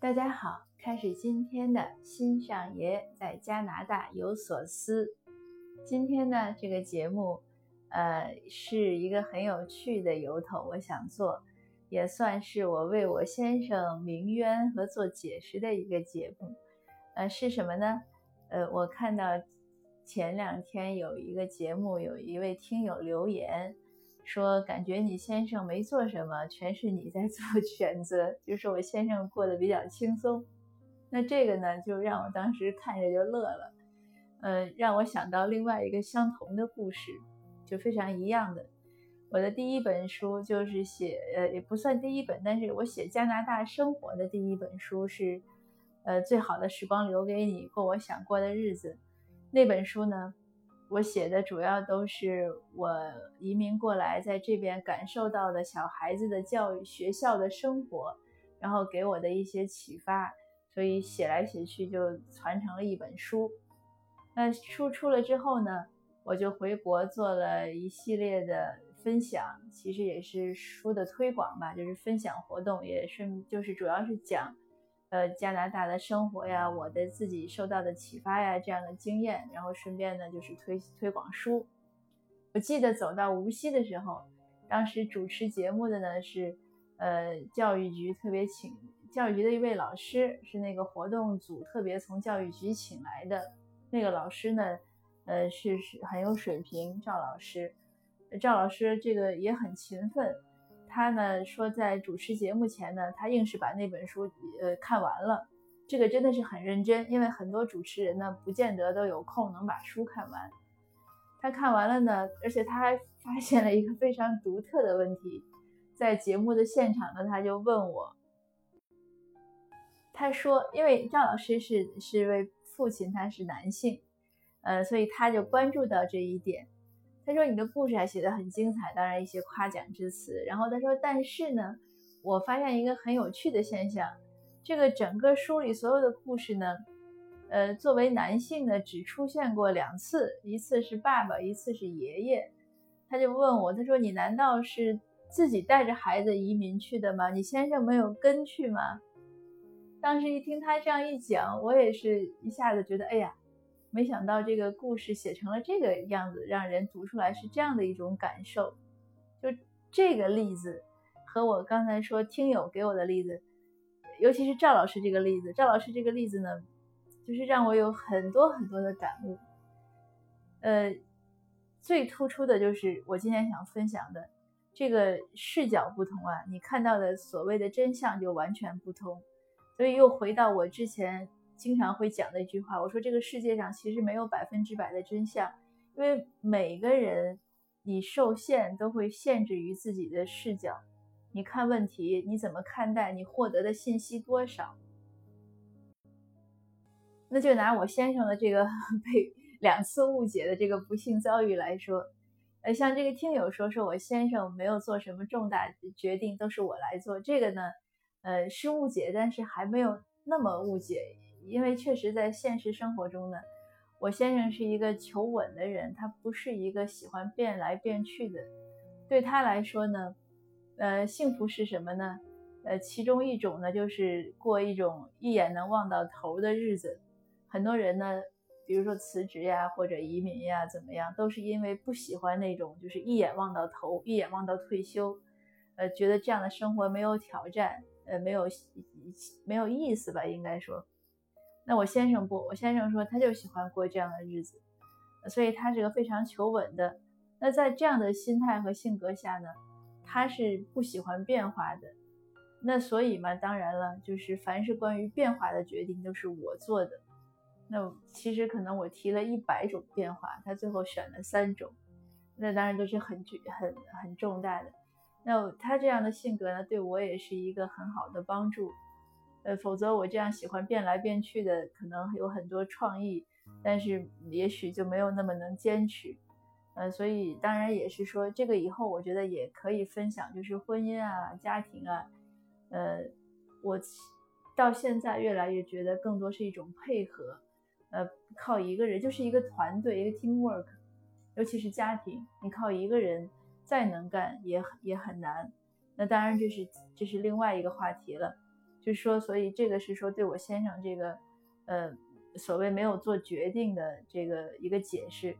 大家好，开始今天的新上爷在加拿大有所思。今天呢，这个节目，呃，是一个很有趣的由头，我想做，也算是我为我先生鸣冤和做解释的一个节目。呃，是什么呢？呃，我看到前两天有一个节目，有一位听友留言。说感觉你先生没做什么，全是你在 做选择，就是我先生过得比较轻松。那这个呢，就让我当时看着就乐了，呃，让我想到另外一个相同的故事，就非常一样的。我的第一本书就是写，呃，也不算第一本，但是我写加拿大生活的第一本书是，呃，最好的时光留给你，过我想过的日子。那本书呢？我写的主要都是我移民过来在这边感受到的小孩子的教育、学校的生活，然后给我的一些启发，所以写来写去就传成了一本书。那书出了之后呢，我就回国做了一系列的分享，其实也是书的推广吧，就是分享活动，也是就是主要是讲。呃，加拿大的生活呀，我的自己受到的启发呀，这样的经验，然后顺便呢就是推推广书。我记得走到无锡的时候，当时主持节目的呢是呃教育局特别请教育局的一位老师，是那个活动组特别从教育局请来的那个老师呢，呃是是很有水平，赵老师，赵老师这个也很勤奋。他呢说，在主持节目前呢，他硬是把那本书呃看完了。这个真的是很认真，因为很多主持人呢，不见得都有空能把书看完。他看完了呢，而且他还发现了一个非常独特的问题，在节目的现场呢，他就问我，他说，因为赵老师是是位父亲，他是男性，呃，所以他就关注到这一点。他说：“你的故事还写得很精彩，当然一些夸奖之词。然后他说，但是呢，我发现一个很有趣的现象，这个整个书里所有的故事呢，呃，作为男性呢，只出现过两次，一次是爸爸，一次是爷爷。他就问我，他说，你难道是自己带着孩子移民去的吗？你先生没有跟去吗？当时一听他这样一讲，我也是一下子觉得，哎呀。”没想到这个故事写成了这个样子，让人读出来是这样的一种感受。就这个例子和我刚才说听友给我的例子，尤其是赵老师这个例子，赵老师这个例子呢，就是让我有很多很多的感悟。呃，最突出的就是我今天想分享的这个视角不同啊，你看到的所谓的真相就完全不同。所以又回到我之前。经常会讲的一句话，我说这个世界上其实没有百分之百的真相，因为每个人你受限都会限制于自己的视角，你看问题你怎么看待，你获得的信息多少。那就拿我先生的这个 被两次误解的这个不幸遭遇来说，呃，像这个听友说说我先生没有做什么重大决定，都是我来做，这个呢，呃，是误解，但是还没有那么误解。因为确实，在现实生活中呢，我先生是一个求稳的人，他不是一个喜欢变来变去的。对他来说呢，呃，幸福是什么呢？呃，其中一种呢，就是过一种一眼能望到头的日子。很多人呢，比如说辞职呀，或者移民呀，怎么样，都是因为不喜欢那种就是一眼望到头，一眼望到退休，呃，觉得这样的生活没有挑战，呃，没有没有意思吧，应该说。那我先生不，我先生说他就喜欢过这样的日子，所以他是个非常求稳的。那在这样的心态和性格下呢，他是不喜欢变化的。那所以嘛，当然了，就是凡是关于变化的决定都是我做的。那其实可能我提了一百种变化，他最后选了三种，那当然都是很巨、很很重大的。那他这样的性格呢，对我也是一个很好的帮助。呃，否则我这样喜欢变来变去的，可能有很多创意，但是也许就没有那么能坚持。呃，所以当然也是说，这个以后我觉得也可以分享，就是婚姻啊、家庭啊，呃，我到现在越来越觉得更多是一种配合，呃，靠一个人就是一个团队，一个 teamwork，尤其是家庭，你靠一个人再能干也也很难。那当然这是这是另外一个话题了。就是说，所以这个是说对我先生这个，呃，所谓没有做决定的这个一个解释，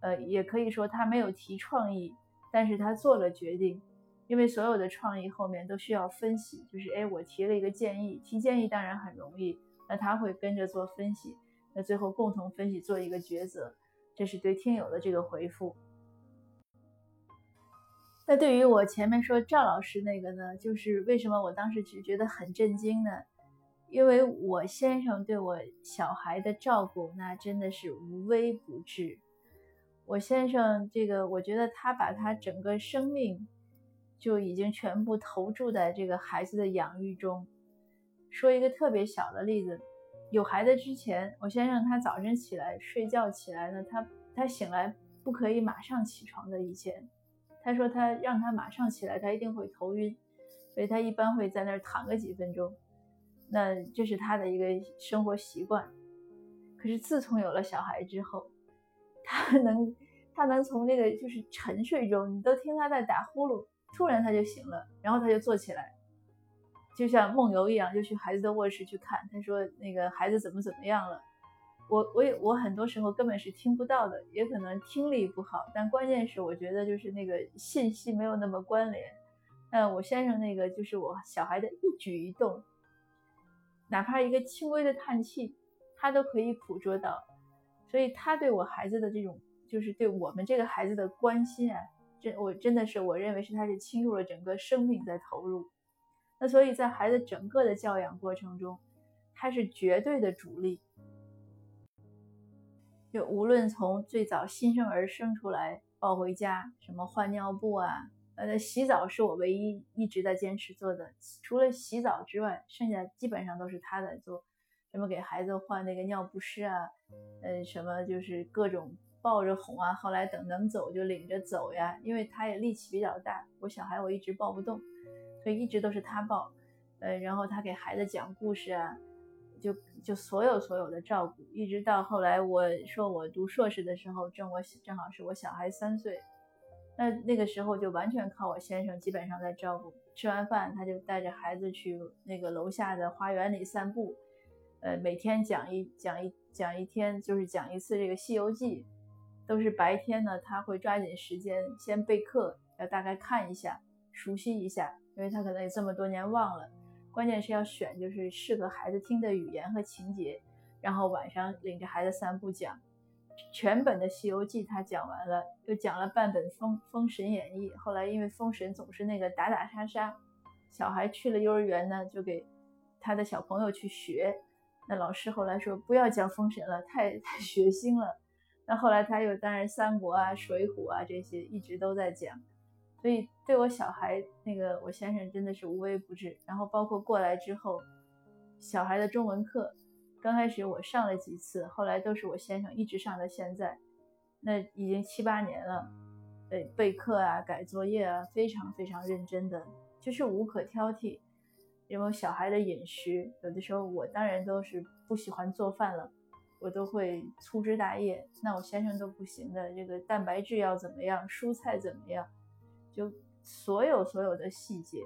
呃，也可以说他没有提创意，但是他做了决定，因为所有的创意后面都需要分析，就是哎，我提了一个建议，提建议当然很容易，那他会跟着做分析，那最后共同分析做一个抉择，这是对听友的这个回复。那对于我前面说赵老师那个呢，就是为什么我当时只觉得很震惊呢？因为我先生对我小孩的照顾，那真的是无微不至。我先生这个，我觉得他把他整个生命就已经全部投注在这个孩子的养育中。说一个特别小的例子，有孩子之前，我先生他早晨起来睡觉起来呢，他他醒来不可以马上起床的以前。他说他让他马上起来，他一定会头晕，所以他一般会在那儿躺个几分钟。那这是他的一个生活习惯。可是自从有了小孩之后，他能他能从那个就是沉睡中，你都听他在打呼噜，突然他就醒了，然后他就坐起来，就像梦游一样，就去孩子的卧室去看。他说那个孩子怎么怎么样了。我我也我很多时候根本是听不到的，也可能听力不好，但关键是我觉得就是那个信息没有那么关联。那，我先生那个就是我小孩的一举一动，哪怕一个轻微的叹气，他都可以捕捉到。所以他对我孩子的这种，就是对我们这个孩子的关心啊，真我真的是我认为是他是倾入了整个生命在投入。那所以在孩子整个的教养过程中，他是绝对的主力。就无论从最早新生儿生出来抱回家，什么换尿布啊，呃，洗澡是我唯一一直在坚持做的。除了洗澡之外，剩下基本上都是他在做。什么给孩子换那个尿不湿啊，呃，什么就是各种抱着哄啊。后来等能走就领着走呀，因为他也力气比较大，我小孩我一直抱不动，所以一直都是他抱。呃，然后他给孩子讲故事啊。就就所有所有的照顾，一直到后来我说我读硕士的时候，正我正好是我小孩三岁，那那个时候就完全靠我先生基本上在照顾。吃完饭他就带着孩子去那个楼下的花园里散步，呃，每天讲一讲一讲一天，就是讲一次这个《西游记》，都是白天呢，他会抓紧时间先备课，要大概看一下，熟悉一下，因为他可能也这么多年忘了。关键是要选就是适合孩子听的语言和情节，然后晚上领着孩子散步讲全本的《西游记》，他讲完了，又讲了半本《封封神演义》。后来因为封神总是那个打打杀杀，小孩去了幼儿园呢，就给他的小朋友去学。那老师后来说不要讲封神了，太太血腥了。那后来他又当然三国啊、水浒啊这些一直都在讲。所以对我小孩那个，我先生真的是无微不至。然后包括过来之后，小孩的中文课，刚开始我上了几次，后来都是我先生一直上到现在，那已经七八年了。呃，备课啊，改作业啊，非常非常认真的，就是无可挑剔。因为小孩的饮食，有的时候我当然都是不喜欢做饭了，我都会粗枝大叶。那我先生都不行的，这个蛋白质要怎么样，蔬菜怎么样？就所有所有的细节，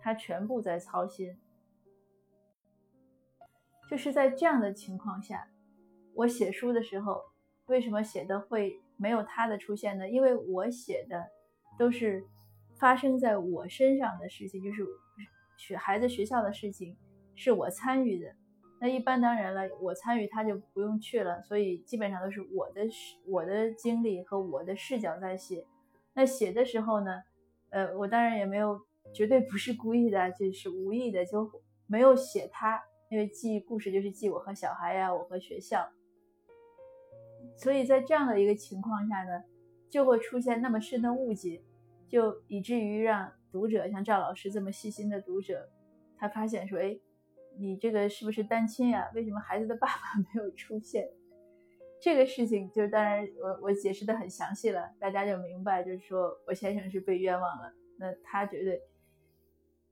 他全部在操心。就是在这样的情况下，我写书的时候，为什么写的会没有他的出现呢？因为我写的都是发生在我身上的事情，就是学孩子学校的事情，是我参与的。那一般当然了，我参与他就不用去了，所以基本上都是我的我的经历和我的视角在写。那写的时候呢，呃，我当然也没有，绝对不是故意的，就是无意的，就没有写他，因为记故事就是记我和小孩呀，我和学校，所以在这样的一个情况下呢，就会出现那么深的误解，就以至于让读者像赵老师这么细心的读者，他发现说，哎，你这个是不是单亲呀？为什么孩子的爸爸 没有出现？这个事情就是，当然我我解释的很详细了，大家就明白，就是说我先生是被冤枉了。那他绝对，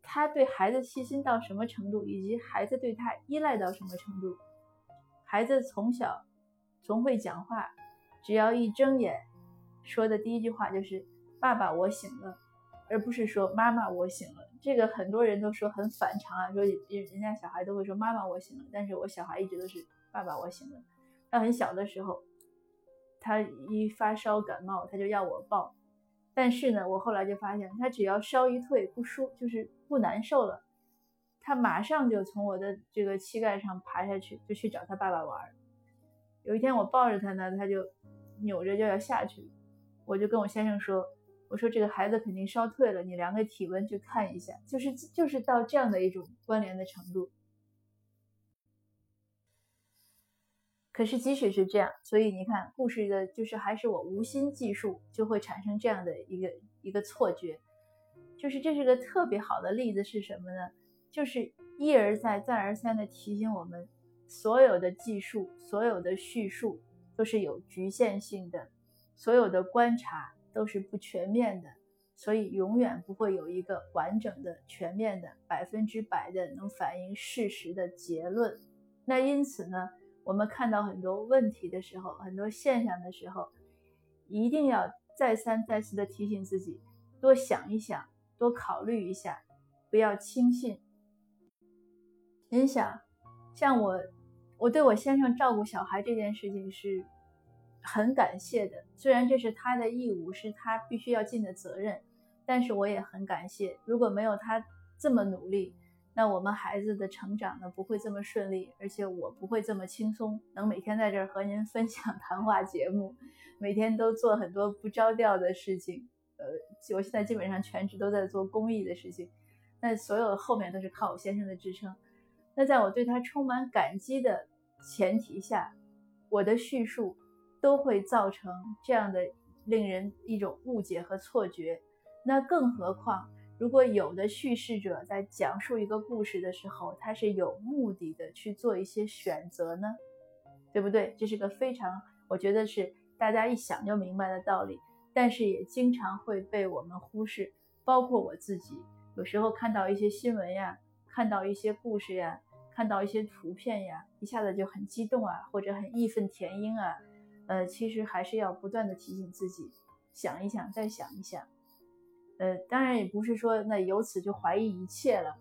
他对孩子细心到什么程度，以及孩子对他依赖到什么程度。孩子从小从会讲话，只要一睁眼，说的第一句话就是“爸爸，我醒了”，而不是说“妈妈，我醒了”。这个很多人都说很反常啊，说人人家小孩都会说妈妈我醒了，但是我小孩一直都是爸爸我醒了。他很小的时候，他一发烧感冒他就要我抱，但是呢，我后来就发现他只要烧一退不舒就是不难受了，他马上就从我的这个膝盖上爬下去，就去找他爸爸玩。有一天我抱着他呢，他就扭着就要下去，我就跟我先生说。我说这个孩子肯定烧退了，你量个体温去看一下，就是就是到这样的一种关联的程度。可是即使是这样，所以你看故事的，就是还是我无心计数，就会产生这样的一个一个错觉，就是这是个特别好的例子是什么呢？就是一而再再而三的提醒我们，所有的计数，所有的叙述都是有局限性的，所有的观察。都是不全面的，所以永远不会有一个完整的、全面的、百分之百的能反映事实的结论。那因此呢，我们看到很多问题的时候，很多现象的时候，一定要再三再四的提醒自己，多想一想，多考虑一下，不要轻信。您想，像我，我对我先生照顾小孩这件事情是。很感谢的，虽然这是他的义务，是他必须要尽的责任，但是我也很感谢。如果没有他这么努力，那我们孩子的成长呢不会这么顺利，而且我不会这么轻松，能每天在这儿和您分享 谈话节目，每天都做很多不着调的事情。呃，我现在基本上全职都在做公益的事情，那所有后面都是靠我先生的支撑。那在我对他充满感激的前提下，我的叙述。都会造成这样的令人一种误解和错觉。那更何况，如果有的叙事者在讲述一个故事的时候，他是有目的的去做一些选择呢？对不对？这是个非常，我觉得是大家一想就明白的道理，但是也经常会被我们忽视。包括我自己，有时候看到一些新闻呀，看到一些故事呀，看到一些图片呀，一下子就很激动啊，或者很义愤填膺啊。呃，其实还是要不断的提醒自己，想一想，再想一想。呃，当然也不是说那由此就怀疑一切了。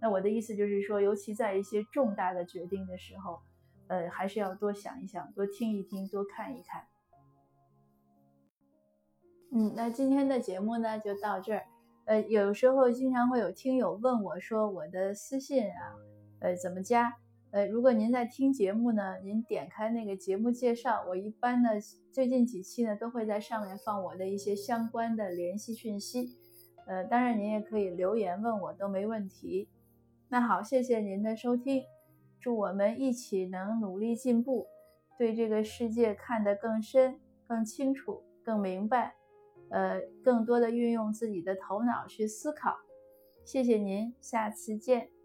那我的意思就是说，尤其在一些重大的决定的时候，呃，还是要多想一想，多听一听，多看一看。嗯，那今天的节目呢就到这儿。呃，有时候经常会有听友问我说，我的私信啊，呃，怎么加？呃，如果您在听节目呢，您点开那个节目介绍，我一般呢最近几期呢都会在上面放我的一些相关的联系讯息。呃，当然您也可以留言问我都没问题。那好，谢谢您的收听，祝我们一起能努力进步，对这个世界看得更深、更清楚、更明白，呃，更多的运用自己的头脑去思考。谢谢您，下次见。